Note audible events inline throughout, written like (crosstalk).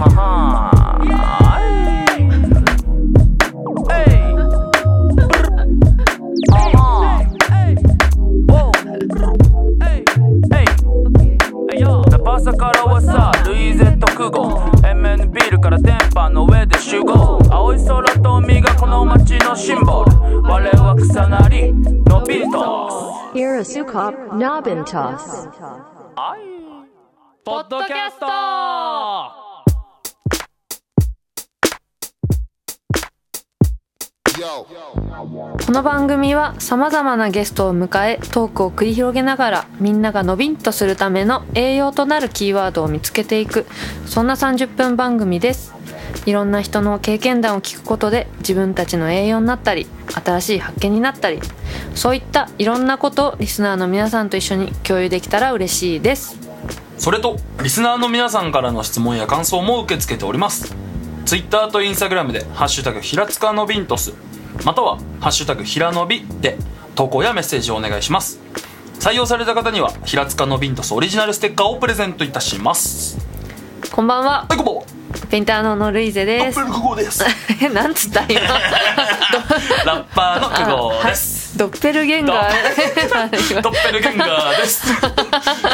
はは。はいえいあはおえいえいえいよパサからはさルイゼット空語 MN ビールから電波の上で集合。青い空と海がこの街のシンボル。我は草なりのビート Nobintos. ポッドキャストこの番組はさまざまなゲストを迎えトークを繰り広げながらみんながのびんとするための栄養となるキーワードを見つけていくそんな30分番組です。いろんな人の経験談を聞くことで自分たちの栄養になったり新しい発見になったりそういったいろんなことをリスナーの皆さんと一緒に共有できたら嬉しいです。それとリスナーの皆さんからの質問や感想も受け付けております。Twitter と Instagram で「ハッシュタグひらつかのびんとす」または「ハッシュタグひらのび」で投稿やメッセージをお願いします。採用された方には平塚のビントスオリジナルステッカーをプレゼントいたします。こんばんは。はいこんばんはペインターののルイゼです。ドッペルク号です。(laughs) えなんつった今 (laughs) ラッパーの久保です。ドッペルゲンガー。(laughs) ドッペルゲンガーです。ち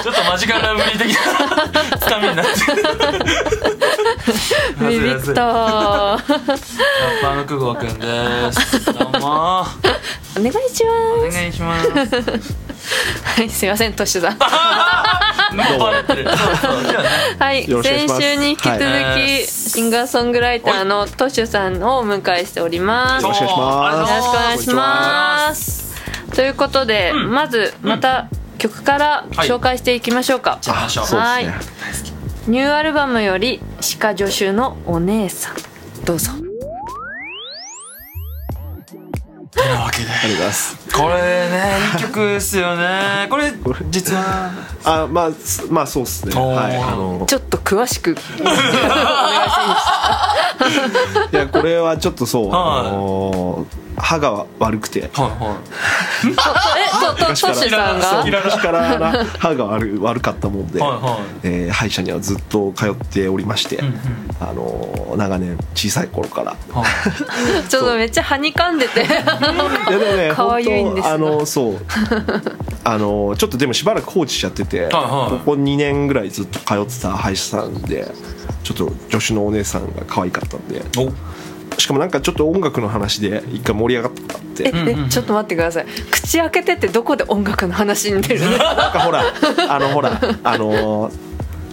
ょっとマジカルラブリー的なつかみになって。るビビったラッパーの久保くんです。どうもお願いしおま願いします。すはいすいませんトッシュさん。もうバレてるそうそうじゃあねはいよろしくお願いします。先週に引き続き、はいシンガーソングライターのトッシュさんをお迎えしております。よよろしくお願い。しますろしくお願いします。ということで、まずまた曲から紹介していきましょうか、はい。ね。ニューアルバムより「歯科助手のお姉さん」どうぞりがとうございます。これねいい曲ですよね。これ実は。あまあすまあそうですね。はい。あのちょっと詳しく。(laughs) いやこれはちょっとそう、はい。あのー歯が悪くて。はいはますえととトッシュさんが？昔か歯が悪悪かったもんで、はいはい。えー歯医者にはずっと通っておりまして、いうんうん。あのー長年小さい頃から。はい。(laughs) ちょっとめっちゃはにかんでて。いやでもね (laughs) 可愛いんですが。本当あのそう。あのちょっとでもしばらく放置しちゃってて、はいここ2年ぐらいずっと通ってた歯医者さんでちょっと助手のお姉さんが可愛かったんで。おしかもなんかちょっと音楽の話で一回盛り上がったって。ええちょっと待ってください。口開けてってどこで音楽の話に出るの？なんかほらあのほらあのー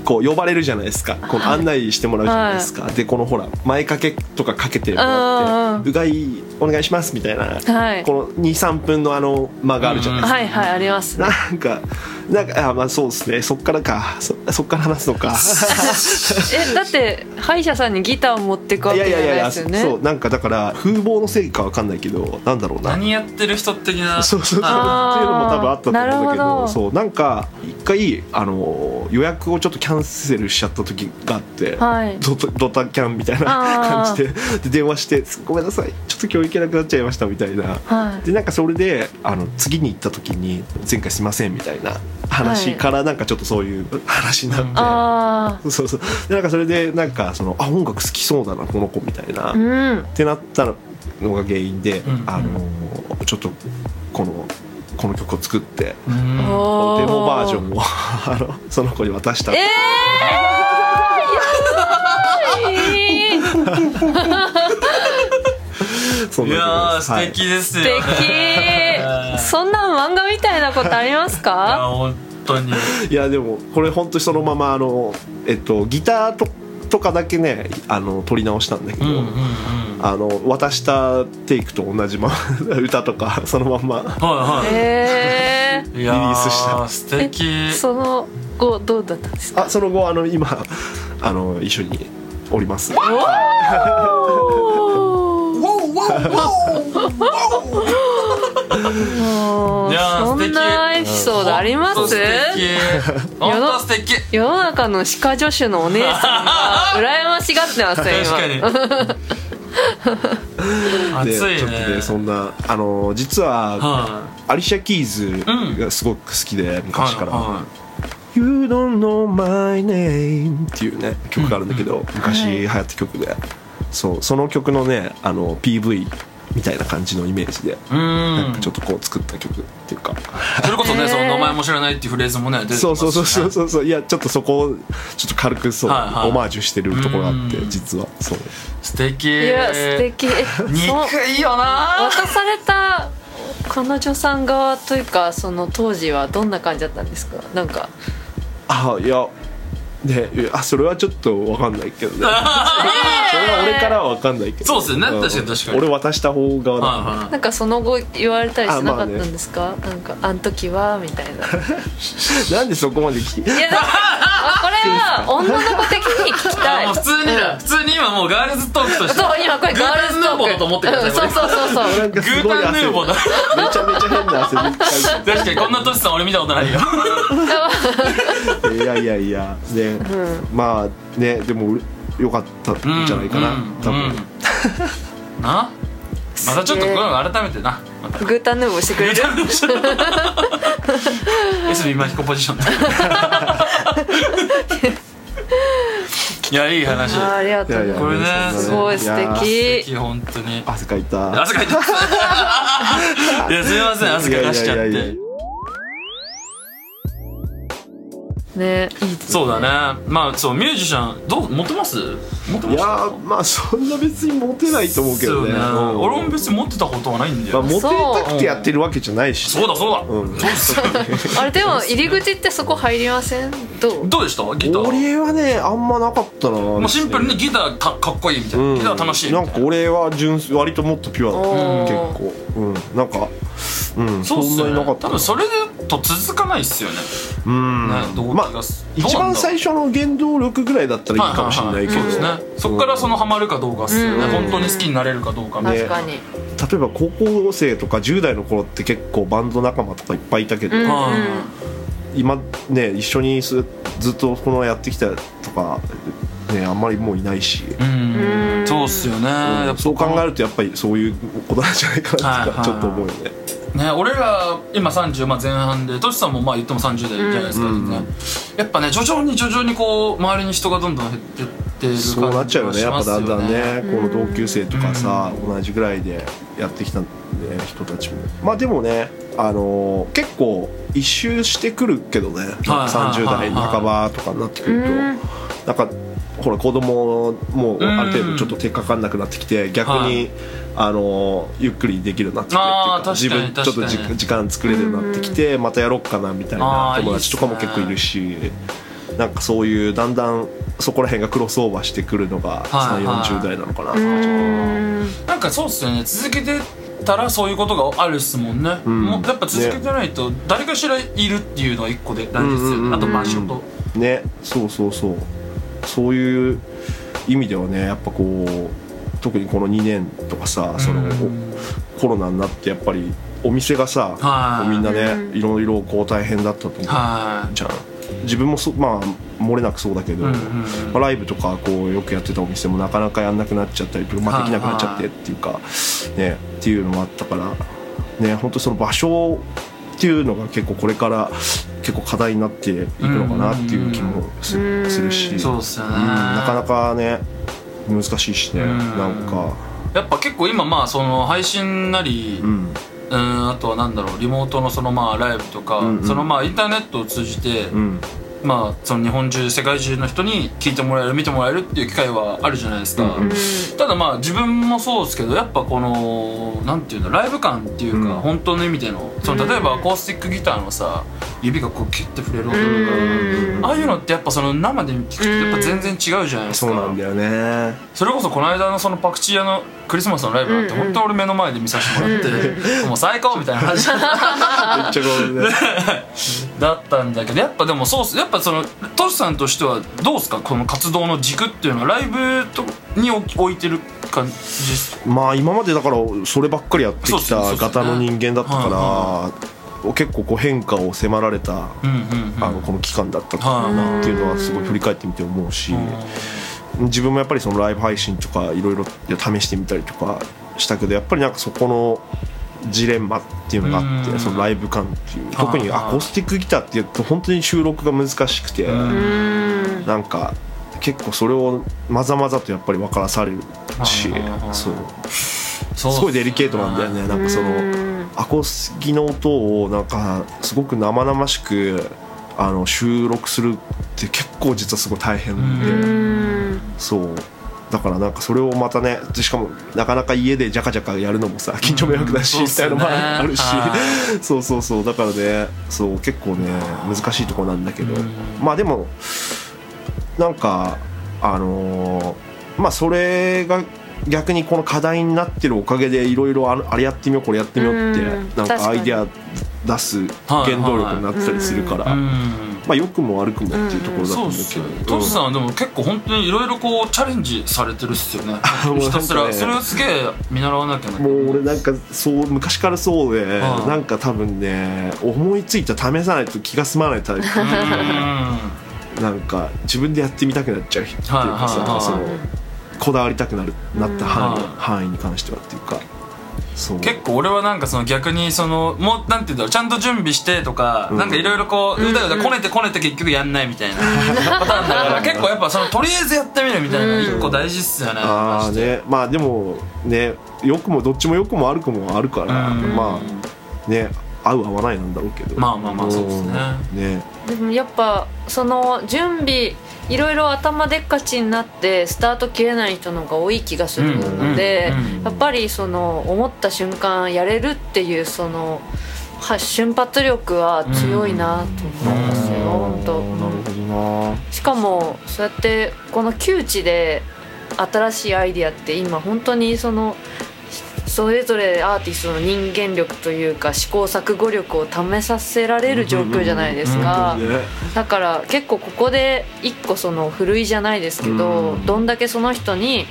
こう呼ばれるじゃないですか。この案内してもらうじゃないですか、でこのほら前掛けとかかけてもらって「うがいお願いします」みたいな、はい。この23分のあの間があるじゃないですか、はいはいありますなんかなんかあまあそうですね。そっからか。そそっから話すのか。(laughs) えだって歯医者さんにギターを持ってくわいけじゃないやいやいやですよねそうなんかだから風貌のせいかわかんないけどなんだろうな。何やってる人的なそうそうそう。っていうのも多分あったと思うんだけどど。そうなんか一回あの予約をちょっとキャンセルしちゃった時があって、はい。ドタドタキャンみたいな感じでで電話して「ごめんなさい。ちょっと今日行けなくなっちゃいました」みたいな。はい。でなんかそれであの次に行った時に「前回すいません」みたいな話からなんかちょっとそういう話になって、あそうそう。でなんかそれでなんかそのあ音楽好きそうだなこの子みたいな、あうん。ってなったのが原因で、ん。あのちょっとこのこの曲を作って、うん。おデモバージョンンを (laughs) あのその子に渡した。ええそんないや素敵です素よ。ね敵。(laughs) そんな漫画みたいなことありますいやか本当に。はい、いやでもこれ本当にそのままあの、えっと、ギターととかだけねあの撮り直したんだけど、うんうんうん。あの渡したテイクと同じまま (laughs) 歌とかそのまんまはいはい。えいやリリースした。素敵。えその後どうだったんですか？あその後あの今あの一緒におりますもういやーそんなエピソードあります？本当素敵。本当素敵。世の中の歯科助手のお姉さんが羨ましがってますよ今。確かに。(laughs) で熱いちょっとねねそんなあの実は、はアリシャ・キーズがすごく好きで昔から、は「You don't know my name」っていうね曲があるんだけど、昔流行った曲でそうその曲のねあの PV みたいな感じのイメージで、うなんんかちょっとこう作った曲っていうか、それこそね、へー。その名前も知らないっていうフレーズもね出てきますしね。そうそうそうそうそうそう。いやちょっとそこをちょっと軽くそう、はいはい。オマージュしてるところがあってうん。実は。そう。素敵。いや素敵。えそう憎いよな。渡された彼女さん側というかその当時はどんな感じだったんですか？なんか。あいやねいやあそれはちょっと分かんないけどね。(laughs) それは俺からは分かんないけど。そうっすよね。ん確かに確かに。俺渡した方側だはいはい。なんかその後言われたりしなかったあまあね。んですか、なんかあん時はみたいな。(laughs) (laughs) なんでそこまで聞きいやあこれは女の子的に聞きたい。あもう普通にだ、うん。普通に今もうガールズトークとして。そう今これガールズトーク。グーと思ってくださいうんそうそうそうそう。グータンヌーボーだめちゃめちゃ変な汗確かにこんなトシさん俺見たことないよ。りいやいやいや。ね、まあねでもよかったんじゃないかな、うん多分、うん。(laughs) な？またちょっとこういうの改めてな。また。グータンヌーボーしてくれる。SB マヒコポジション。いやいい話。ありがとう。ございますこれね。すごい素いや素敵敵本当に。汗かいた。汗かいてますいやすいません。汗かかしちゃっいやいやいやいてね。いいそうだね。まあそうミュージシャンどうモテます？モテまいした？やーまあそんな別にモテないと思うけどね。そううん。俺も別に持ってたことはないんだよ、まあ、モテたくてやってるわけじゃないし、そうだそうだ、うんそうっすよあれでも入り口ってそこ入りません？どう？どうでした？ギター。俺はねあんまなかったなもうシンプルにギターかかっこいいみたいな、うん。ギター楽しいみたいな。なんか俺は純粋割ともっとピュアだったおー結構。うん。なんかうんそんなそうっすよね。になかったな。多分それと続かないっすよね。うん。ねまあ一番最初の原動力ぐらいだったらいいかもしれないけど。そうですね。そこからそのハマるかどうかっすよね、うん。本当に好きになれるかどうかみたいな。確かに。例えば高校生とか10代の頃って結構バンド仲間とかいっぱいいたけど、うん。はい。今ね一緒にすずっとこのやってきたとかねあんまりもういないし、うん。うんそうっすよね、やっぱそう考えるとやっぱりそういうことなんじゃないかなはいはいってちょっと思うよね、ね俺ら今30、まあ、前半でトシさんもまあ言っても30代じゃないですか、うん。ねやっぱね徐々に徐々にこう周りに人がどんどん減ってってる感じそうなっちゃうよね。やっぱだんだんねうん。この同級生とかさ、同じぐらいでやってきた、ね、人たちも。まあでもねあのー結構一周してくるけどね、はい30代半ばとかになってくると、うん。なんかほら子供もうんある程度ちょっと手かかんなくなってきて逆に、はい。あのゆっくりできるようになってきてっていうあーか自分ちょっと時間作れるようになってきてまたやろっかなみたいな友達とかも結構いるしなんかそういうだんだんそこら辺がクロスオーバーしてくるのが3はいはい。4 0代なのかな、うん。なんかそうっすよね。続けてたらそういうことがあるっすもんね、ん。もうやっぱ続けてないと誰かしらいるっていうのが一個で大事ですよね、うんうんうん。あと場所と、ね。そうそうそうそういう意味ではねやっぱこう特にこの2年とかさその、うんコロナになってやっぱりお店がさ、はい。みんなね、うん。いろいろこう大変だったと思う、はじゃん自分もそまあ漏れなくそうだけど、うんうんまあ、ライブとかこうよくやってたお店もなかなかやんなくなっちゃったりとか、まあ、はい。できなくなっちゃってっていうか、ねっていうのもあったからね本当その場所っていうのが結構これから結構課題になっていくのかなっていう気もす,、るし、いそうっすよね、うんなかなかね難しいしね、うん。なんか、やっぱ結構今まあその配信なり、ううんんあとはなんだろうリモートのそのまあライブとか、うんうん。そのまあインターネットを通じて、うん、まあその日本中世界中の人に聞いてもらえる見てもらえるっていう機会はあるじゃないですか、うんうんただまあ自分もそうですけどやっぱこのなんていうんだライブ感っていうか、うん。本当の意味でのその例えばアコースティックギターのさ指がこうキュッて触れる音とか、うん。ああいうのってやっぱその生で聞くとやっぱ全然違うじゃないですか、そうなんだよね。それこそこの間のそのパクチー屋のクリスマスのライブなんて本当に俺目の前で見させてもらって、もう最高みたいな話。めっちゃこうね。だったんだけどやっぱでもそうっすやっぱそのトシさんとしてはどうですか？この活動の軸っていうのはライブとに置いてる感じまあ今までだからそればっかりやってきた型の人間だったはから結構こう変化を迫られたあのこの期間だったなっていうのはすごい振り返ってみて思うし自分もやっぱりそのライブ配信とかいろいろ試してみたりとかしたけどやっぱりなんかそこのジレンマっていうのがあって、うん。そのライブ感っていうあ特にアコースティックギターっていうと本当に収録が難しくて、うん。なんか結構それをまざまざとやっぱり分からされるしそう。すごいデリケートなんだよね。なんかそのうんアコースティックの音をなんかすごく生々しくあの収録するって結構実はすごい大変で、うん。そう。だからなんかそれをまたねでしかもなかなか家でジャカジャカやるのもさ緊張迷惑だしうん。みたいなのもあるし。はそうそうそう。だからねそう結構ね難しいところなんだけど。うん。まあでもなんかあのーまあそれが逆にこの課題になってるおかげでいろいろああれやってみようこれやってみようってうん。なんかアイデア出す原動力になったりするからうん。まあ良くも悪くもっていうところだと思うけど。トシさんはでも結構本当にいろいろこうチャレンジされてるっすよ (laughs) ね。ひたすら。それをすげえ見習わなきゃなもう俺なんかそう昔からそうで、うんなんか多分ね思いついたら試さないと気が済まないタイプ。うん。なんか自分でやってみたくなっちゃうっていうかさ、はいはいはい。そのこだわりたくなるなった範囲,、うん。範囲に関してはっていうか。そう。結構俺はなんかその逆にそのもうなんていうんだろうちゃんと準備してとか、うん。なんかいろいろこううだうだこねてこねて結局やんないみたいなパターンだから結構やっぱそのとりあえずやってみるみたいな一個大事っすよねああマジで。ねまあでもねよくもどっちもよくも悪くもあるから、うん。まあね合う合わないなんだろうけど。まあまあまあそうですね。うんね。でもやっぱその準備いろいろ頭でっかちになってスタート切れない人の方が多い気がするので、やっぱりその思った瞬間やれるっていうそのは瞬発力は強いなと思いますよ、本当。なるほどな。しかもそうやってこの窮地で新しいアイディアって今本当にそのそれぞれアーティストの人間力というか試行錯誤力を試させられる状況じゃないですか。だから結構ここで一個そのふるいじゃないですけど、うんどんだけその人に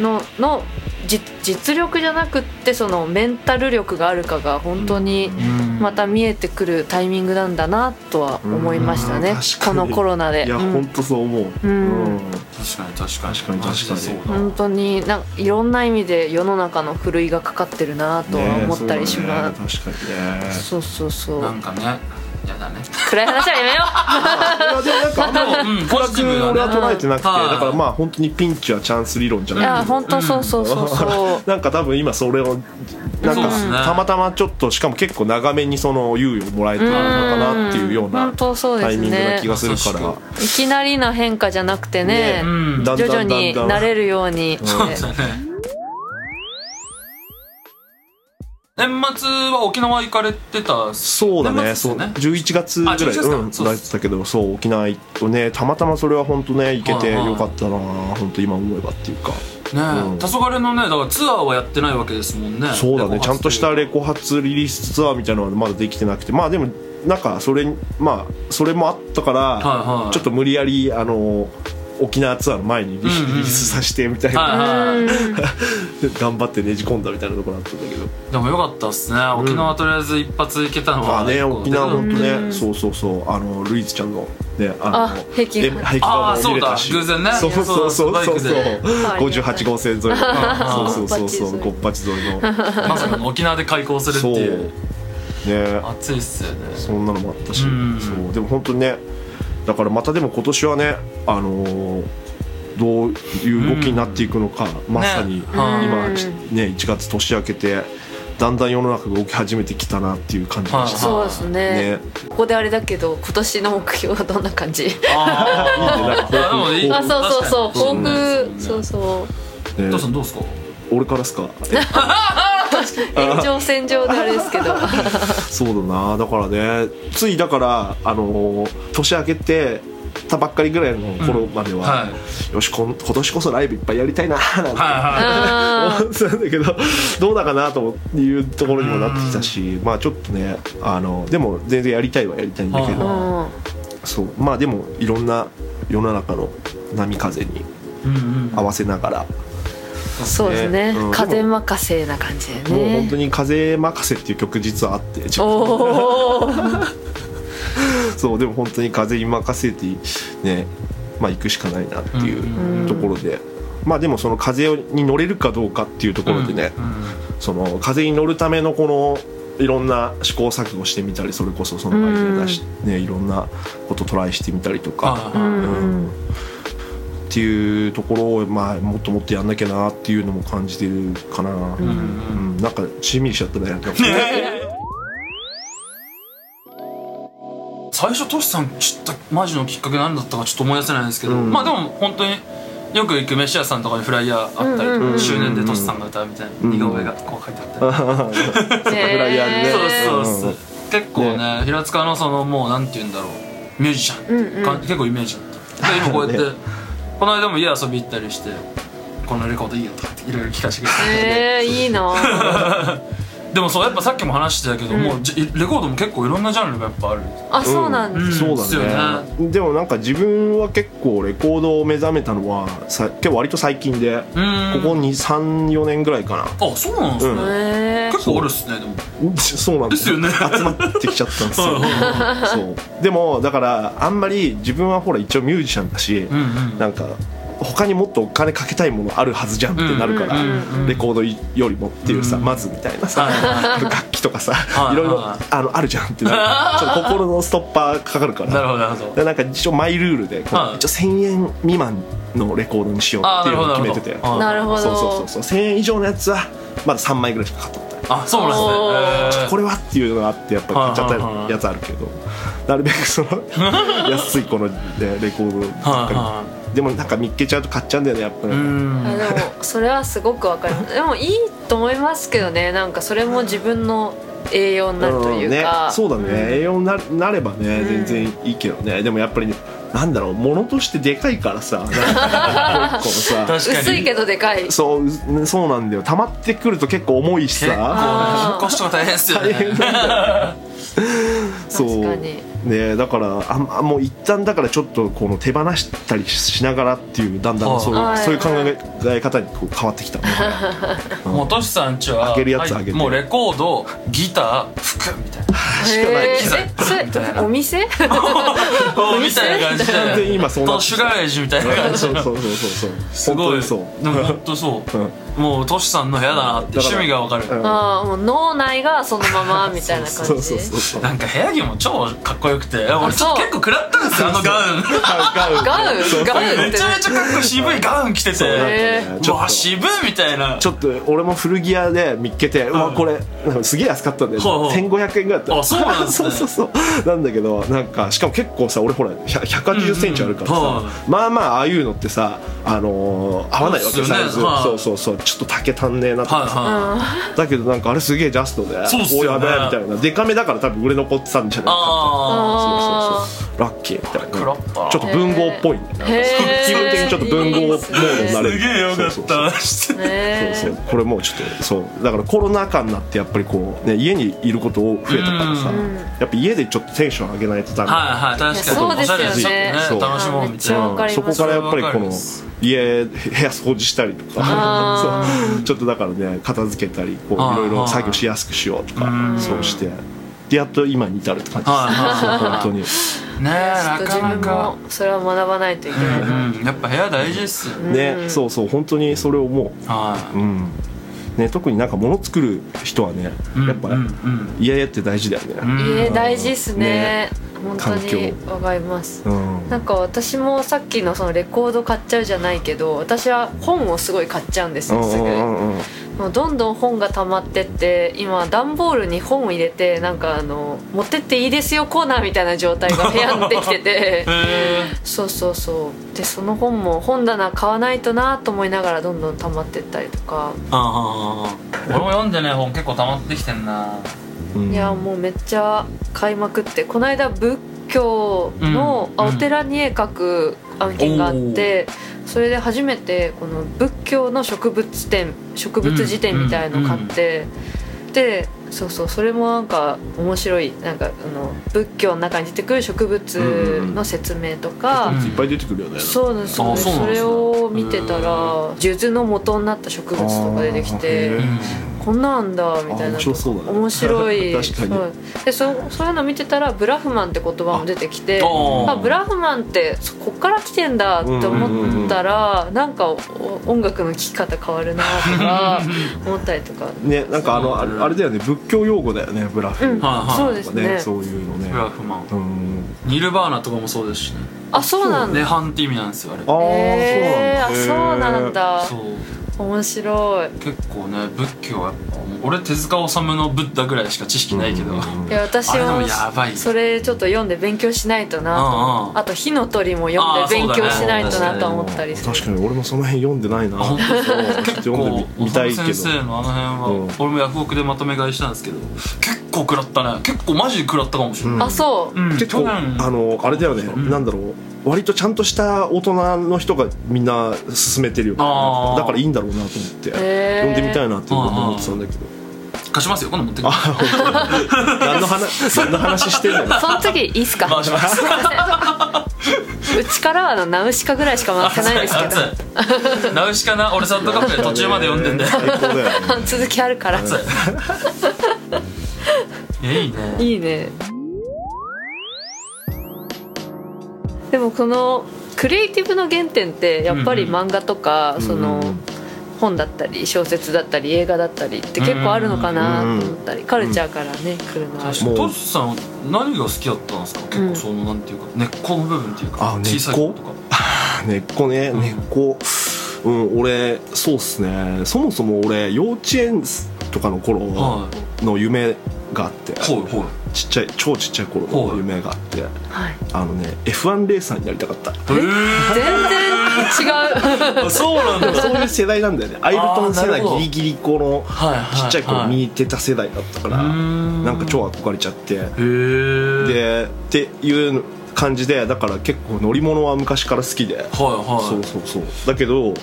ののじ実力じゃなくってそのメンタル力があるかが本当にまた見えてくるタイミングなんだなとは思いましたね、このコロナで。いや、うん。本当そう思う、うん。確かに確かに確かに。確かに本当にないろんな意味で世の中のふるいがかかってるなとは思ったりします、ねそうだね確かにね。そうそうそう。なんかねやだね。暗い話はやめよいやでもなんかあんまうんり暗く俺は捉えてなくて、はい。だからまあ本当にピンチはチャンス理論じゃうい。ないや本当そうそうそうそうなんか多分今それをなんかたまたまちょっとしかも結構長めにその猶予をもらえたのかなっていうような本当そうですタイミングなね気がするから。まいきなりな変化じゃなくてねうんだんだん徐々に。だんだん慣れるようにそうですよね。年末は沖縄行かれてた？そうだね。そう年末ですよね。11月ぐらい。あ11月かうん。そうです。なってたけどそう沖縄行ってねたまたまそれは本当ね行けてよかったな本当今思えばっていうかね黄昏のねだからツアーはやってないわけですもんね。そうだね。ちゃんとしたレココ発リリースツアーみたいなのはまだできてなくて。まあでもなんかそれまあそれもあったから、はいはい。ちょっと無理やりあの沖縄ツアーの前にリリうんうん。うんースさせてみたいな、はいはい (laughs) 頑張ってねじ込んだみたいなところあったんだけど。でもよかったっすね。沖縄とりあえず一発行けたのはまあね沖縄本当ね、うん。そうそうそう。あのルイズちゃんのねあのあ壁画もあーそうだ。見れたし。偶然ね。そうそうそうそう。そうバイクで。58号線沿いの。そうそうそうそう。ごごっぱち沿いの。(laughs) まさかの沖縄で開校するってそう。いう。ね。熱いっすよね。そんなのもあったし、うん。そう。でも本当にねだからまたでも今年はねあのーどういう動きになっていくのか、まさに、ね。今うんね1月年明けてだんだん世の中が動き始めてきたなっていう感じがして、そうですね。ね。ここであれだけど今年の目標はどんな感じ？あいいね。なんかあでもいいあそうそうそう。抱負。そそううそう。ねどうすんどうっすか？俺からっすか？(laughs) (laughs) 延長線上であれですけど。(laughs) そうだな。だからねついだからあのー年明けてたばっかりぐらいの頃までは、はい。よし今年こそライブいっぱいやりたいななんてはいはあ思ってたんだけどどうだかなというところにもなってきたしまあちょっとねあのでも全然やりたいはやりたいんだけーどうん。そう。まあでもいろんな世の中の波風に合わせながら、そうですね。うん風任せな感じでもう本当ねに「風任せ」っていう曲実はあっておお (laughs) そうでも本当に風に任せてねまあ行くしかないなっていううん。ところで、まあでもその風に乗れるかどうかっていうところでね、うんその風に乗るためのこのいろんな試行錯誤してみたりそれこそそのアイデア出し、ね、いろんなことトライしてみたりとか、はいうんっていうところを、まあ、もっともっとやんなきゃなっていうのも感じてるかな、うん。なんかしんみりしちゃったね最初トシさん知ったマジのきっかけ何だったかちょっと思い出せないんですけど、うん。まあでも本当によく行く飯屋さんとかにフライヤーあったりとか、うん。うんうん周年でトシさんが歌うみたいな似顔絵がこう書いてあったり、フライヤーでね。そうそうそう、うん。結構ね平塚のそのもうなんて言うんだろうミュージシャン、うんうん。か結構イメージだった。で今こうやって、ねこの間も家遊び行ったりしてこのレコードいいよとかっていろいろ聞かせてくれて、えー、いいな (laughs) でもそうやっぱさっきも話してたけど、もうじレコードも結構いろんなジャンルがやっぱあるあそうなんだ、うん。そうですよだね。でもなんか自分は結構レコードを目覚めたのはさ結構割と最近でここうん234年ぐらいかな。あそうなんですね、うん。えー、結構あるっすねでも。そうなんです。よね。集まってきちゃったんですよ。(laughs) そう。でもだからあんまり自分はほら一応ミュージシャンだし、うんうん。なんか他にもっとお金かけたいものあるはずじゃんってなるから、レコードよりもっていうさ、うん。まずみたいな。さ、はい楽器とかさ、はいいろい。ろはいあのあるじゃんってなる。(laughs) ちょっと心のストッパーかかるから。なるほどなるほど。でなんか一応マイルールで、一応1000円未満のレコードにしようっていうのを決めてて。なるほどそうそうそうそう。1000円以上のやつはまだ3枚ぐらいしか買っとったあそうなんですね。これはっていうのがあってやっぱ買っちゃったやつあるけど。なるべくその (laughs) 安いこの、ね、レコードばっかりでもなんか見っけちゃうと買っちゃうんだよねやっぱいり、うん。あでもそれはすごくわかります。でもいいと思いますけどねなんかそれも自分の栄養になるというね。か、、そうだね、栄養にななればねうん。全然いいけどね、でもやっぱり、ね、なんだろう物としてでかいからさなんか一個のさ。(laughs) 確かに。薄いけどでかい。そううそうなんだよ。溜まってくると結構重いし結構さ引っ越しとか大変っすよね。(laughs) そう確かにねだからあんあもう一旦だからちょっとこの手放したりしながらっていうだんだんそういう,、はい。そういう考え方にこう変わってきた。もうトシさんちはあげるやつあげてはいもうレコードギター服みたいな。しかない。機材えそれお店？みたいな感じで今そうなってトシュガーエイジみたいな感じそうそうそうそうそう。すごい。本当にそう。でも本当そう、うんもうトシさんの部屋だなって趣味がわかる、うん。ああもう脳内がそのままみたいな感じ。そうそうそうそう。なんか部屋着も超かっこよくて俺ちょっと結構食らったんですよあのガウン。ガウン。ガウンめちゃめちゃかっこいい渋いガウン着ててへーちょっとうわ渋いみたいな。ちょっと俺も古着屋で見っけて、うわこれすげえ安かったんだよ、はいはい1500円ぐらいだった。あそうなんですね。(laughs) そうそうそう。なんだけどなんかしかも結構さ俺ほら1 8 0ンチあるからさ、うんうんはいまあまあああいうのってさあのー合わないわけサイズ、はい。そうそうそうちょっと丈足んねえなとか、はいはだけどなんかあれすげえジャストでそうっすよね。おやべえみたいな。デカめだから多分売れ残ってたんじゃいないかああそうそうそうラッキーみたいな。ちょっと文豪っぽい。気分的にちょっと文豪モードになれる。すげえよかそうそうそう。ったそうそう。これもうちょっとそう。だからコロナ禍になってやっぱりこう、ね、家にいること増えたからさ、うん。やっぱ家でちょっとテンション上げないとダメ、はいはい確かに。そうですよね。楽しもうみたいな。わかります。そこからやっぱりこの家部屋掃除したりとかちょっとだからね片付けたりこういろいろ作業しやすくしようとかうん。そうしてでやっと今に至るって感じです、はい本当に。ねえなちょっと自分かなか。もそれは学ばないといけない、うんやっぱ部屋大事っすよ。ね、そうそう本当にそれを思う。はうん。ね、特になんか物作る人はねいやっぱうんうん。家って大事だよね。うん。家大事っすね。ね本当にわかります。うん。なんか私もさっきのそのレコード買っちゃうじゃないけど私は本をすごい買っちゃうんですよすぐ。もうどんどん本が溜まってって今段ボールに本を入れてなんかあの持ってっていいですよコーナーみたいな状態が部屋にできてて。へそうそうそう。でその本も本棚買わないとなと思いながらどんどん溜まってったりとか。ーああ俺も読んでね本結構溜まってきてんなうん。いやもうめっちゃ買いまくってこの間仏教の、うん。あお寺に絵描く案件があって、それで初めてこの仏教の植物展植物辞典みたいの買って、でそうそうそれもなんか面白いなんかあの仏教の中に出てくる植物の説明とか、うんいっぱい出てくるよね。そうなんですよね。あそうなんそれですねを見てたらへ数珠の元になった植物とか出てきてここんなんだみたいな。あ面白そうだね。面白い。(laughs) 確かに。はいでそそういうの見てたらブラフマンって言葉も出てきてああブラフマンってそこっから来てんだって思ったらなんかお音楽の聴き方変わるなとか (laughs) 思ったりとか。ねなんかあのあれあれだよね。仏教用語だよねブラフ。うん。そうですね。ねそういうのね。ブラフマン。うん。ニルバーナとかもそうですしね。あそうなんだ。涅槃って意味なんですよあれ。ああへーあそうなんだ。そう面白い。結構ね仏教はやっぱ俺手塚治虫のブッダぐらいしか知識ないけど、うんいや私あれでももやばい。それちょっと読んで勉強しないとなと思うんうん。うあと火の鳥も読んで勉強しないとなと思ったりする。確かに俺もその辺読んでないな。結読んで構み見たいけど。先生のあの辺は、うん。俺もヤフオクでまとめ買いしたんですけど結構食らったね。結構マジで食らったかもしれない、あそう。うん結構去年あのあれだよね、ん。なんだろう割とちゃんとした大人の人がみんな勧めてるよだからいいんだろうなと思って読んでみたいなって思ってたんだけど。貸しますよ今度持ってくる。何の話 (laughs) 何の話してんの？よその次いいっすか？回します。うちからはあのナウシカぐらいしか回ってないですけど。ナウシカな俺サットカフェ途中まで読んでんだよ。(laughs) 続きあるから。(laughs) いいね。いいねでもこのクリエイティブの原点ってやっぱり漫画とか、その本だったり小説だったり映画だったりって結構あるのかなと思ったり、カルチャーからね、来るのは。トシさん何が好きだったんですか？結構そのなんていうか根っこの部分っていうかあ小さいことか。根っこ (laughs) ね。根っこ。うん俺そうっすね。そもそも俺幼稚園とかの頃はの夢があって。いほいほいちっちゃい超ちっちゃい頃の夢があってはい、あのね F1 レーサーになりたかった。全然違う。(laughs) そうなんだ。そういう世代なんだよね。アイルトン世代ギリギリこのはいはいちっちゃい頃はい見に行ってた世代だったからうん。なんか超憧れちゃって。へえでっていう感じでだから結構乗り物は昔から好きで。はいはい。そうそうそう。だけど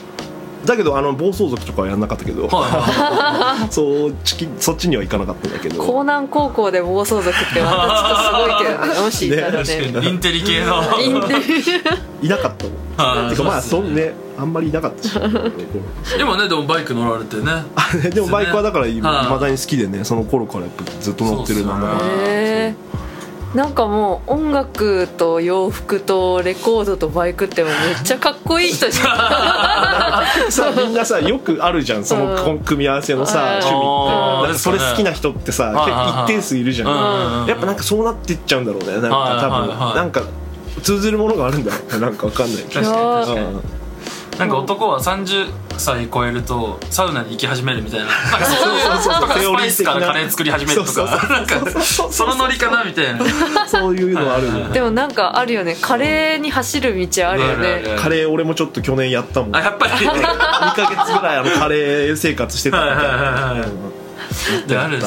だけどあの暴走族とかはやんなかったけど、はいは (laughs) そっちそっちには行かなかったんだけど。江南高校で暴走族ってまたちょっとすごいけどね。もしいたらいね。確かに。インテリ系の。インテリいなかったもんはい。てかまあそんねあんまりいなかったし。今ねでもバイク乗られてね。あ (laughs) でもバイクはだからいはい。まだに好きでねその頃からやっぱずっと乗ってるなんだかそうっすねなんかもう音楽と洋服とレコードとバイクってめっちゃかっこいい人じゃん。ら (laughs) さみんなさよくあるじゃん。そのうん。組み合わせのさうん。趣味。ってそれ好きな人ってさ一定数いるじゃうんんやっぱなんかそうなっていっちゃうんだろうね。なんか多はいはいはい。分。なんか通ずるものがあるんだろうね。なんかわかんないけど。確かに確かに。うん。なんか男は30歳超えるとサウナに行き始めるみたいな。なんかそういうスパイスからカレー作り始めるとか。なんかそのノリかなみたいな。そういうのあるよね。でもなんかあるよね。カレーに走る道あるよあるあるあねる。カレー俺もちょっと去年やったもん。2あやっぱり。ヶ月ぐらいあのカレー生活してたはいはいはいはいうんである。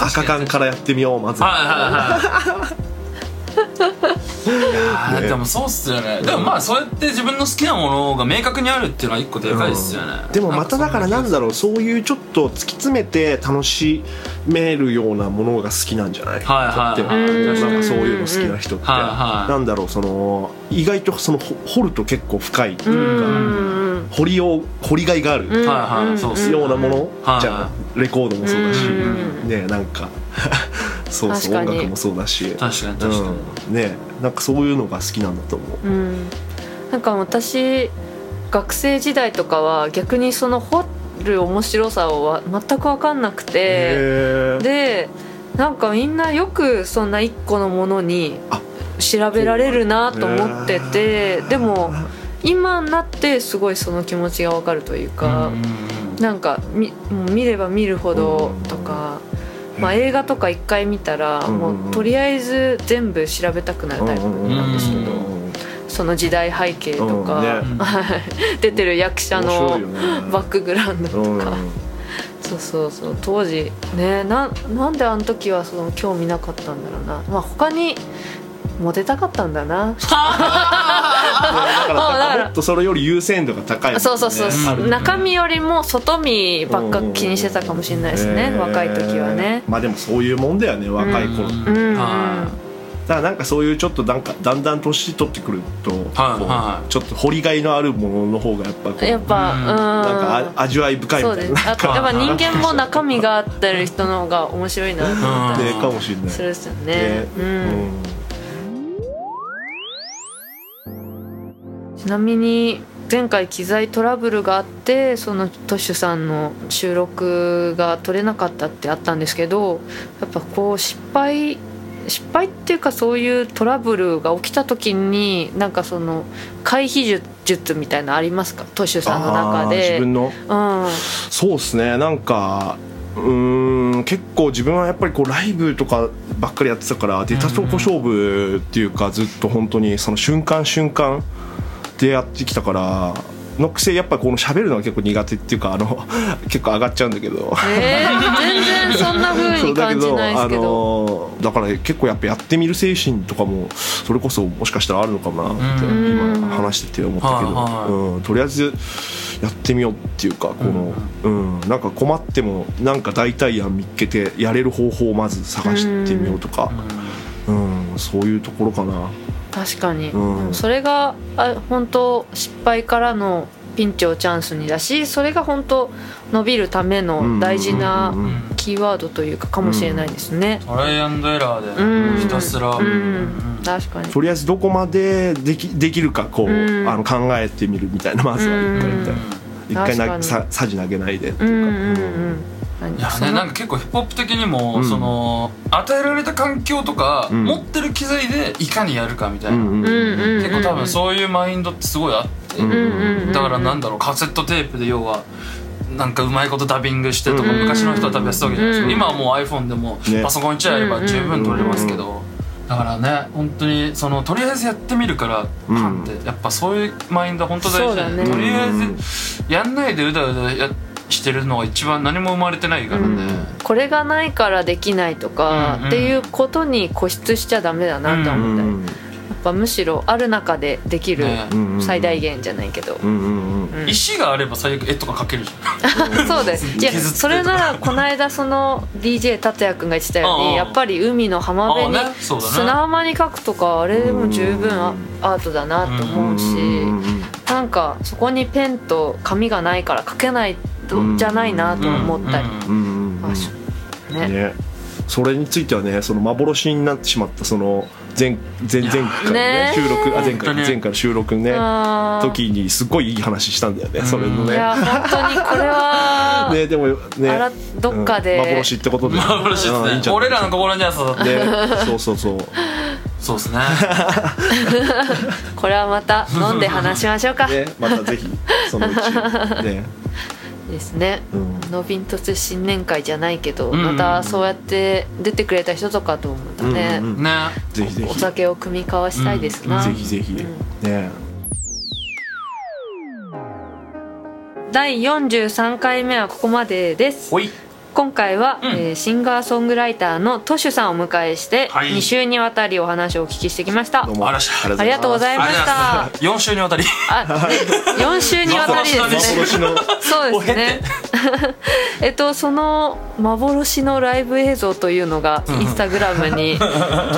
赤缶からやってみようまず。はいはいはい (laughs) いやーでもそうっすよね。でもまあそうやって自分の好きなものが明確にあるっていうのは一個でかいっすよね。でもまただからなんだろろうそういうちょっと突き詰めて楽しめるようなものが好きなんじゃない？はいはい。だってうん。なんかそういうの好きな人って。はいはい。なんだろうその意外とそのほ掘ると結構深いってういうかん。掘りよう掘りがいがあるうん。はいはい。そうっすようなもの？はいじゃあレコードもそうだし。うん。ねなんかそうそう確かに。音楽もそうだし。確かに確かに。うん。ねなんかそういうのが好きなんだと思う。うん。なんか私学生時代とかは逆にその掘る面白さをは全く分かんなくてでなんかみんなよくそんな一個のものにあ調べられるなと思っててでも今になってすごいその気持ちが分かるというかなんかみもう見れば見るほどとか、まあ、映画とか一回見たらうんもうとりあえず全部調べたくなるタイプなんですけどその時代背景とか、出てる役者面のバックグラウンドとうんか。そうそうそう。当時ねななんであの時はその興味なかったんだろうな。まあ他にモテたかったんだな。(laughs) もっとそれより優先度が高いね。そうそうそう、中身よりも外見ばっか気にしてたかもしれないですね、若い時はね。まあでもそういうもんだよね若い頃うんうん。うん。はだからなんかそういうちょっとなんかだんだん年取ってくると、はいちょっと掘りがいのあるものの方がやっぱこうやっぱうん。なんかあ味わい深いみそうです。たいなやっぱ人間も中身があってる人の方が面白いなと思ったねりかもしれない。するですよね。ねうんちなみに前回機材トラブルがあってそのトッシュさんの収録が取れなかったってあったんですけどやっぱこう失敗失敗っていうかそういうトラブルが起きた時になんかその回避術みたいなのありますか？トッシュさんの中で。自分の？うん。そうですね。なんかうーん。結構自分はやっぱりこうライブとかばっかりやってたから出たとこ勝負っていうかずっと本当にその瞬間瞬間でやってきたからのくせやっぱこの喋るのが結構苦手っていうかあの (laughs) 結構上がっちゃうんだけど。えー、全然そんな風に感じないですけど。あのーだから結構やっぱやってみる精神とかもそれこそもしかしたらあるのかもなってうん。今話してて思ったけど、うん、とりあえずやってみようっていうかこの、うん。なんか困ってもなんか代替案見っけてやれる方法をまず探してみようとか、うんそういうところかな。確かに、うん。それがあ本当失敗からのピンチをチャンスにだしそれが本当伸びるための大事なうんうんうんうん。キーワードというかかもしれないですね。トライアンドエラーうん。でひたすら、うん、確かに。とりあえずどこまでできできるかこう、うん。あの考えてみるみたいなまずは一回みたいな。一回な確かに。ささじ投げないでってうんいううか、んうんいやねなんか結構ヒップホップ的にも、うん。その与えられた環境とか、うん。持ってる機材でいかにやるかみたいな、うんうん結構多分そういうマインドってすごいあって、うんうんだからなんだろうカセットテープで要はなんかうまいことダビングしてとかうん昔の人は多分やってたわけじゃないですか、うん今はもう iPhone でもね。パソコン1台あれば十分撮れますけど、だからね本当にそのとりあえずやってみるからうん。パンって。やっぱそういうマインド本当大事だね。とりあえずやんないでうだうだやしてるのが一番何も生まれてないからね、これがないからできないとか、うんうん。っていうことに固執しちゃダメだなとは思った。り、うんやっぱむしろある中でできる最大限じゃないけど、うんうんうんうん。石があれば最悪絵とか描けるじゃん。(laughs) そうです。いやそれならこの間その DJ 達也君が言ってたようにやっぱり海の浜辺に砂浜に描くとかあれでも十分あアートだなと思うしうんうんなんかそこにペンと紙がないから描けないとうん。じゃないなと思ったり。うん。うん。うん。あしね。ね。それについてはねその幻になってしまったその前前前回のねね。収録あ前回前回の収録ね時にすごいいい話したんだよねそれのね。いや本当にこれは (laughs) ねでもね。あらどっかで。うん。幻ってことで。幻ですね。俺らの心にはそうだった。ね。そうそうそう。そうですね。(laughs) これはまた飲んで話しましょうか。ねまたぜひそのうち。ねですね。うん。ノビントス新年会じゃないけど、うん。またそうやって出てくれた人とかともまたね、うんうん。ね。ぜひぜひ。お酒を組み交わしたいですな、ぜひぜひ。うん。ね。第43回目はここまでです。ほい今回は、うん。えーシンガーソングライターのトシュさんをお迎えして、はい。2週にわたりお話をお聞きしてきました。どうも。あらしありがとうございまありしたがとうございます。4週にわたり。あで4週にわたりですね。(laughs) 幻のそうですね。(laughs) えっとその幻のライブ映像というのがインスタグラムにちょ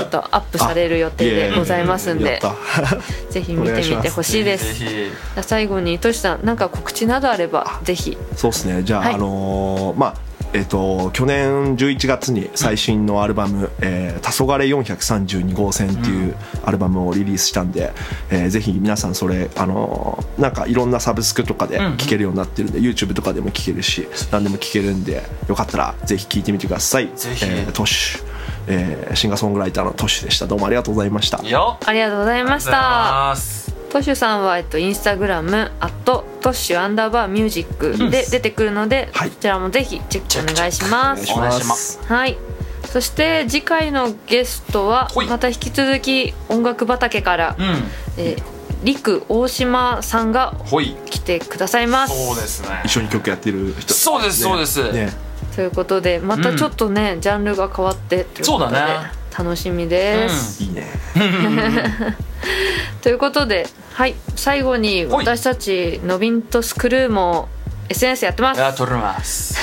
っとアップされる予定でございますんで (laughs) ぜひ見てみてほしいでぜす。ひ最後にトシさんなんか告知などあればぜひ。そうですね。じゃあ、はい。あのーまあえっと去年11月に最新のアルバム「えー黄昏432号線」っていうアルバムをリリースしたんで、えーぜひ皆さんそれ、あのーなんかいろんなサブスクとかで聴けるようになってるんで、YouTube とかでも聴けるし何でも聴けるんでよかったらぜひ聴いてみてください。ぜひ。えートシ、えーシンガーソングライターのトシでした。どうもありがとうございました。よありがとうございましありがとうございたトシュさんは、えっと、インスタグラム「アットトッシュアンダーバーミュージック」で出てくるので、はい。こちらもぜひチェックお願いします。お願いします。はい。そして次回のゲストはまた引き続き音楽畑から、うん。えー、リク大島さんがほい。来てくださいます。そうですね。一緒に曲やってる人。そうですそうです。ねということでまたちょっとね、ジャンルが変わってということでそうだね。楽しみです、いいね。(laughs) ということではい最後に私たちノビントスクルーも SNS やってます。やっとります。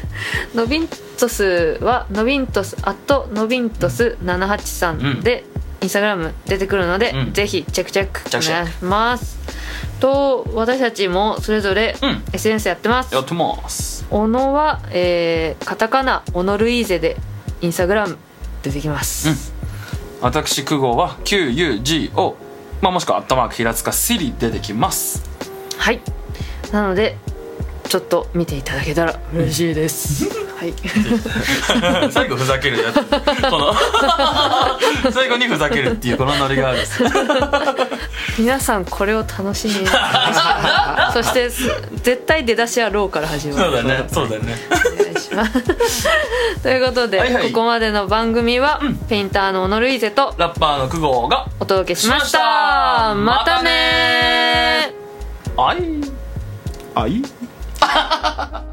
(laughs) ノビントスはノビントスアットノビントス783で、インスタグラム出てくるので、うん。ぜひチェックチェックお願いします。と私たちもそれぞれうん。SNS やってます、やってます小野は、えーカタカナオノルイーゼでインスタグラム出てきます、私久保は QUGO まあもしくはアットマーク平塚シリ出てきます。はい。なのでちょっと見ていただけたら嬉しいです、はい。最後ふざけるやつ。この。(laughs) 最後にふざけるっていうこのノリがある。んです皆さんこれを楽しみに。(laughs) そしてす絶対出だしはローから始まる。そうだね。そうだよね。お願いします。ということで、はいはい。ここまでの番組は、ペインターのオノルイーゼとラッパーの久保がお届けしました。しましたまたねあいあいハハハハ!